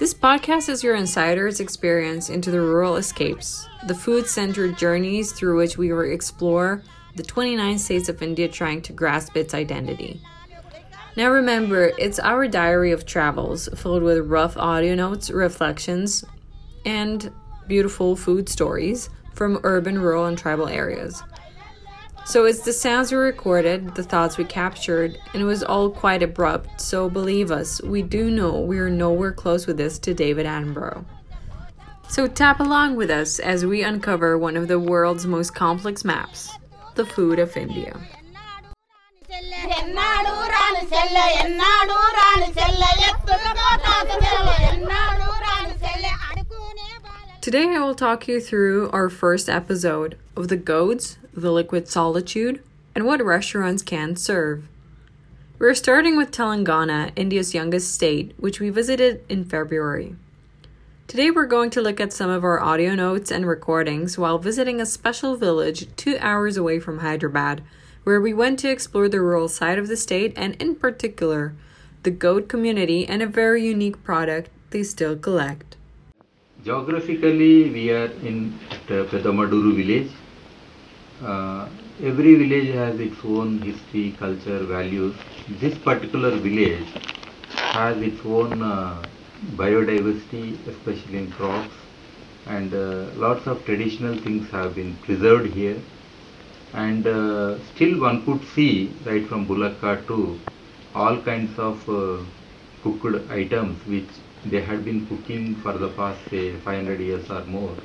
This podcast is your insider's experience into the rural escapes, the food centered journeys through which we will explore the 29 states of India trying to grasp its identity. Now remember, it's our diary of travels filled with rough audio notes, reflections, and beautiful food stories from urban, rural, and tribal areas. So it's the sounds we recorded, the thoughts we captured, and it was all quite abrupt. So believe us, we do know we are nowhere close with this to David Attenborough. So tap along with us as we uncover one of the world's most complex maps, the food of India. Today I will talk you through our first episode of the Gouds, the liquid solitude, and what restaurants can serve. We're starting with Telangana, India's youngest state, which we visited in February. Today we're going to look at some of our audio notes and recordings while visiting a special village two hours away from Hyderabad, where we went to explore the rural side of the state and, in particular, the Goud community and a very unique product they still collect. Geographically, we are in the Pedamaduru village. Uh, every village has its own history, culture, values. This particular village has its own uh, biodiversity, especially in crops, and uh, lots of traditional things have been preserved here. And uh, still, one could see right from Bulakka to all kinds of uh, cooked items which they had been cooking for the past say 500 years or more.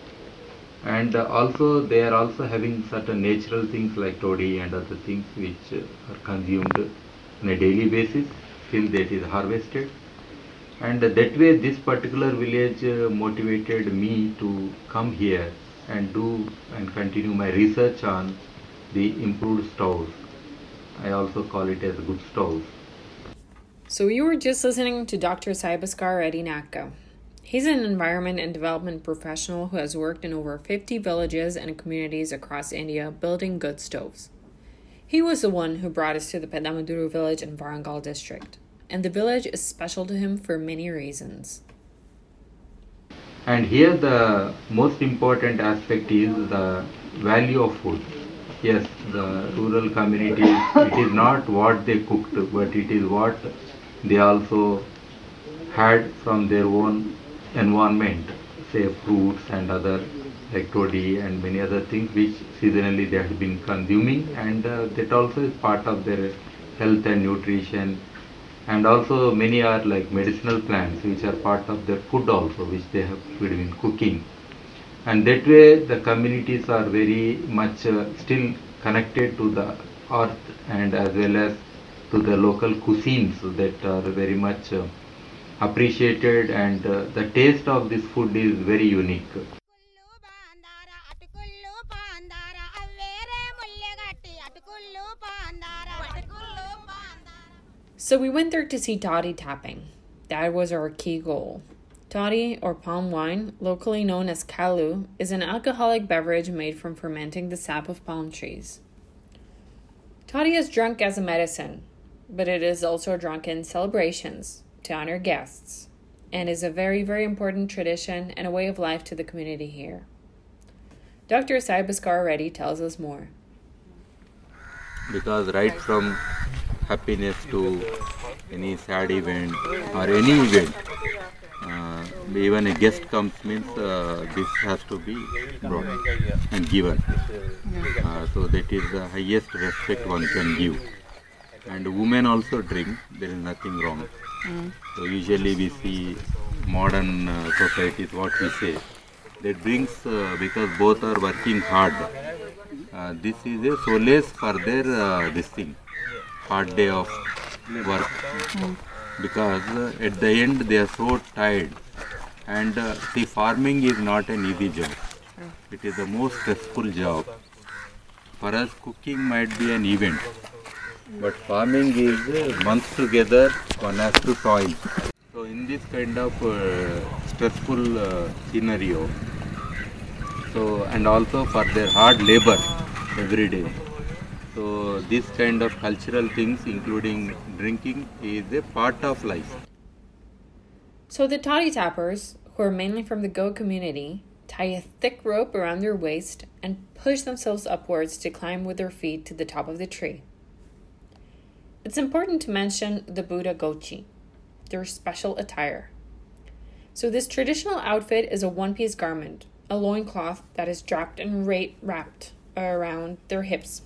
And uh, also they are also having certain natural things like toddy and other things which uh, are consumed on a daily basis till that is harvested. And that way this particular village uh, motivated me to come here and do and continue my research on the improved stoves i also call it as good stoves So you were just listening to Dr. Saibaskar Reddy Nakka. He's an environment and development professional who has worked in over 50 villages and communities across India building good stoves. He was the one who brought us to the Pedamaduru village in Warangal district, and the village is special to him for many reasons. And here the most important aspect is the value of food. Yes, the rural communities, it is not what they cooked, but it is what they also had from their own environment, say fruits and other like toddy and many other things which seasonally they have been consuming. And uh, that also is part of their health and nutrition. And also many are like medicinal plants which are part of their food also which they have been cooking. And that way the communities are very much uh, still connected to the earth and as well as to the local cuisines that are very much uh, appreciated and uh, the taste of this food is very unique. So we went there to see toddy tapping. That was our key goal. Toddy, or palm wine, locally known as kalu, is an alcoholic beverage made from fermenting the sap of palm trees. Toddy is drunk as a medicine, but it is also drunk in celebrations to honor guests, and is a very, very important tradition and a way of life to the community here. Dr. Saibaskar Reddy tells us more. because right from happiness to any sad event or any event uh, even a guest comes means uh, this has to be brought and given uh, so that is the highest respect one can give and women also drink. There is nothing wrong. So usually we see modern uh, societies what we say. That brings uh, because both are working hard. Uh, this is a solace for their uh, this thing. Hard day of work. Because uh, at the end they are so tired. And uh, see farming is not an easy job. It is the most stressful job. For us cooking might be an event but farming is months together one has to toil. So in this kind of uh, stressful uh, scenario so and also for their hard labor every day. So this kind of cultural things including drinking is a part of life. So the toddy tappers, who are mainly from the Goud community, tie a thick rope around their waist and push themselves upwards to climb with their feet to the top of the tree. It's important to mention the Buddha Gochi, their special attire. So this traditional outfit is a one-piece garment, a loincloth that is draped and ra- wrapped around their hips.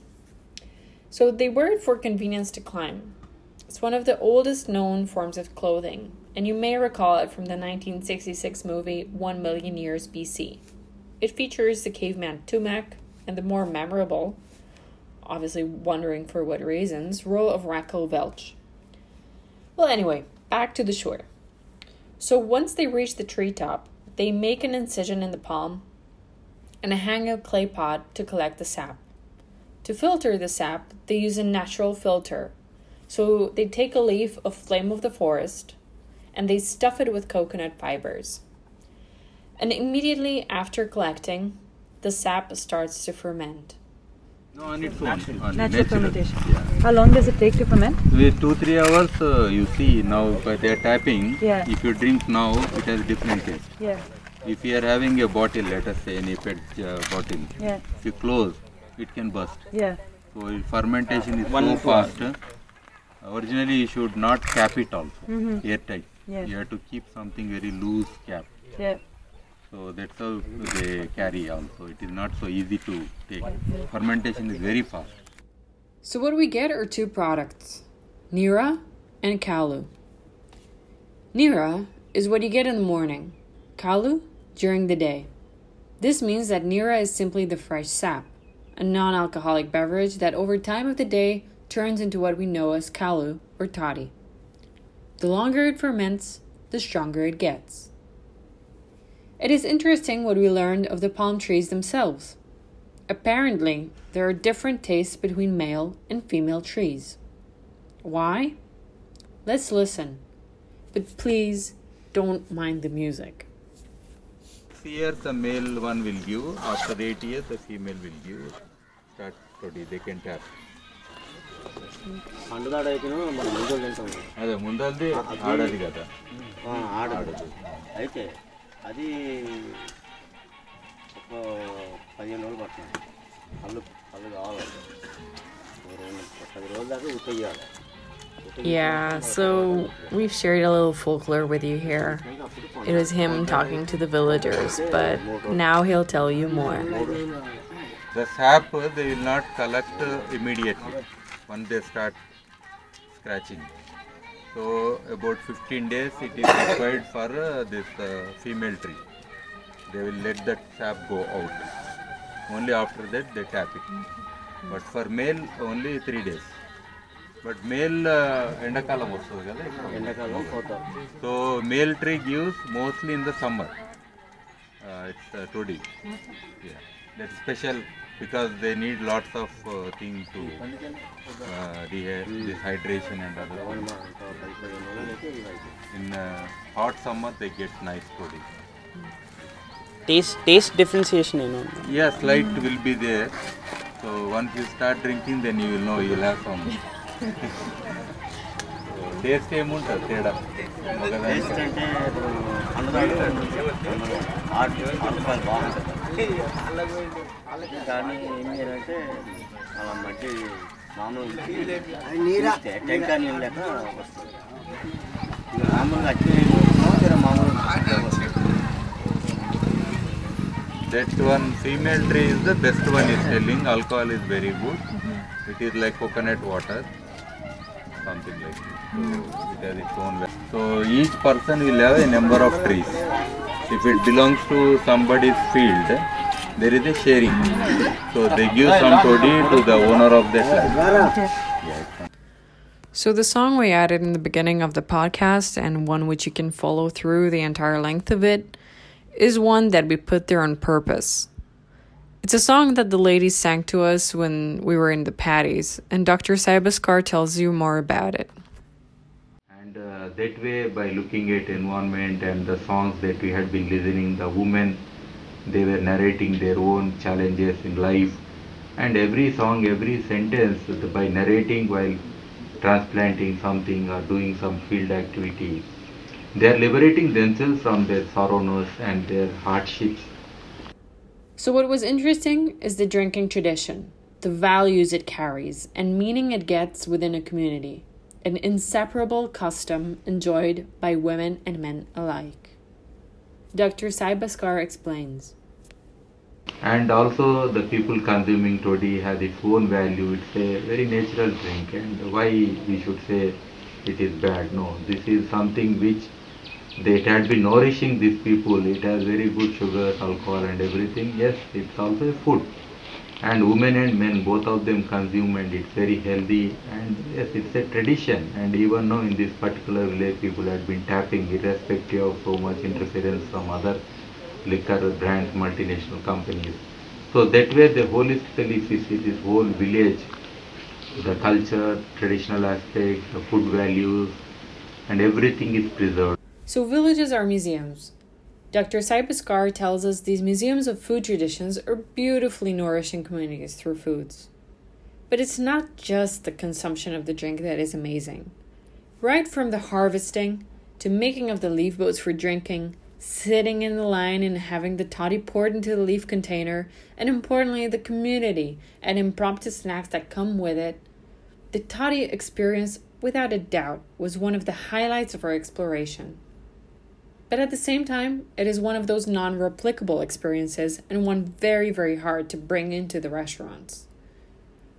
So they wear it for convenience to climb. It's one of the oldest known forms of clothing, and you may recall it from the 1966 movie 1 Million Years BC. It features the caveman Tumak and the more memorable, obviously wondering for what reasons, role of Raquel Welch. Well, anyway, back to the shore. So once they reach the treetop, they make an incision in the palm and hang a clay pot to collect the sap. To filter the sap, they use a natural filter. So they take a leaf of flame of the forest and they stuff it with coconut fibers. And immediately after collecting, the sap starts to ferment. No on its own on Natural fermentation. yeah How long does it take to ferment? with 2 3 hours uh, you see now by they are tapping Yeah. if you drink now it has different taste Yeah, if you are having a bottle let us say any pet uh, bottle yeah, if you close it can burst yeah. so fermentation is so fast originally you should not cap it also Mhm. airtight Yeah. you have to keep something very loose cap Yeah. So that's how they carry also it is not so easy to take fermentation is very fast So, what we get are two products Nira and Kalu. Nira is what you get in the morning, Kalu during the day. This means that Nira is simply the fresh sap, a non alcoholic beverage that over time of the day turns into what we know as Kalu or toddy. The longer it ferments, the stronger it gets. It is interesting what we learned of the palm trees themselves. Apparently, there are different tastes between male and female trees. Why? Let's listen. But please don't mind the music. Six years the male one will give, after eight years the female will give. Start study, they can tap. పండుదాడైతేను మనం ముందు తింటాం అదే ముందల్ది ఆడది కదా ఆ, ఆడదు అయితే అది ఒక పదిహేను రోజులు పడుతుంది పళ్ళు పళ్ళు కావాలి ఓ రెండు పది రోజుల దాకా ఉత్తయ్యాలి Yeah, so we've shared a little folklore with you here. It was him talking to the villagers, but now he'll tell you more. The sap uh, they will not collect uh, immediately once they start scratching. So about 15 days it is required for uh, this uh, female tree. They will let the sap go out. Only after that they tap it. But for male only 3 days. But male endacalam also, right? So male tree gives mostly in the summer. Uh, it's uh, 2D. Yeah. That's special because they need lots of uh, things to uh, reha- this hydration and other things. పది పదిహేను రోజులు అయితే ఇవి అవుతాయి. In uh, hot summer they get nice toddy. taste taste differentiation you know Yeah, slight will be there. So once you start drinking, then you will know you'll have some. Taste ఏముంటుంది తేడా taste అంటే ఇప్పుడు పండుదాడు ఆరు ఆరు రూపాయలు బాగుంటుంది కానీ ఏం చేయాలంటే అలా మట్టి మామూలు తీస్తే టెంకాయ నీళ్ళు లెక్క వస్తుంది ఇక మామూలుగా అచ్చి నీళ్ళు మామూలుగా వస్తుంది That one female tree is the best one is telling. Alcohol is very good. It is like coconut water, something like that. So it has its own. va- So each person will have a number of trees. If it belongs to somebody's field, there is a sharing. So they give some toddy to the owner of that land. So, the song we added in the beginning of the podcast, and one which you can follow through the entire length of it, is one that we put there on purpose. It's a song that the ladies sang to us when we were in the patties, and Dr. Saibaskar tells you more about it. That way, by looking at environment and the songs that we had been listening, the women, they were narrating their own challenges in life. And every song, every sentence, by narrating while transplanting something or doing some field activities, they are liberating themselves from their sorrows and their hardships. So, what was interesting is the drinking tradition, the values it carries, and meaning it gets within a community, an inseparable custom enjoyed by women and men alike. Dr. Saibaskar explains. And also, the people consuming toddy has its own value. It's a very natural drink, and why we should say it is bad? No, this is something which it has been nourishing these people. It has very good sugar, alcohol, and everything. Yes, it's also a food. And women and men, both of them consume, and it's very healthy. And yes, it's a tradition. And even now, in this particular village, people have been tapping, irrespective of so much interference from other liquor brands, multinational companies. So that way, the holistically, see this whole village, the culture, traditional aspects, the food values, and everything is preserved. So, villages are museums. Dr. Saibaskar tells us these museums of food traditions are beautifully nourishing communities through foods. But it's not just the consumption of the drink that is amazing. Right from the harvesting to making of the leaf boats for drinking, sitting in the line and having the toddy poured into the leaf container, and importantly, the community and impromptu snacks that come with it, the toddy experience, without a doubt, was one of the highlights of our exploration. But at the same time, it is one of those non replicable experiences and one very, very hard to bring into the restaurants.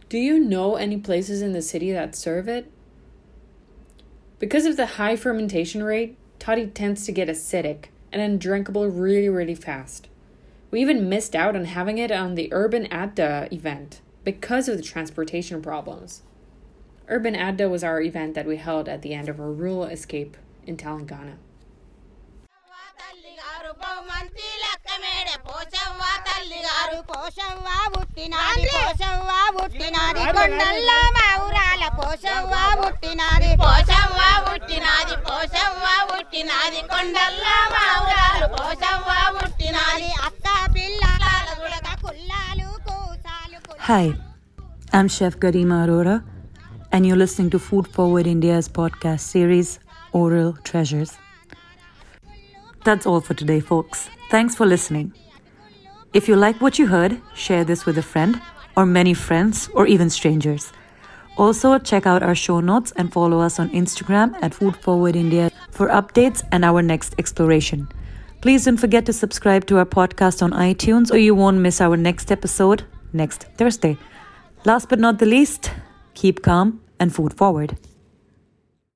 Do you know any places in the city that serve it? Because of the high fermentation rate, toddy tends to get acidic and undrinkable really, really fast. We even missed out on having it on the Urban Adda event because of the transportation problems. Urban Adda was our event that we held at the end of our rural escape in Telangana. తల్లిగారు బహుమంతి లెక్క May Day Pochavva తల్లిగారు పోషవ్వ పుట్టినాది పోషవ్వ పుట్టినాది కొండల్లో మా ఊరాల పోషవ్వ పుట్టినాది పోషవ్వ పుట్టినాది పోషవ్వ పుట్టినాది కొండల్లా మా ఊరాలు పోషవ్వ పుట్టినాది అత్త పిల్లల గుడక కుల్లాలు కూసాలు కుల్లాలు. Hi, I'm Chef Garima Arora, and you're listening to Food Forward India's podcast series, Oral Treasures. That's all for today, folks. Thanks for listening. If you like what you heard, share this with a friend, or many friends, or even strangers. Also, check out our show notes and follow us on Instagram at Food Forward India for updates and our next exploration. Please don't forget to subscribe to our podcast on iTunes or you won't miss our next episode next Thursday. Last but not the least, keep calm and food forward.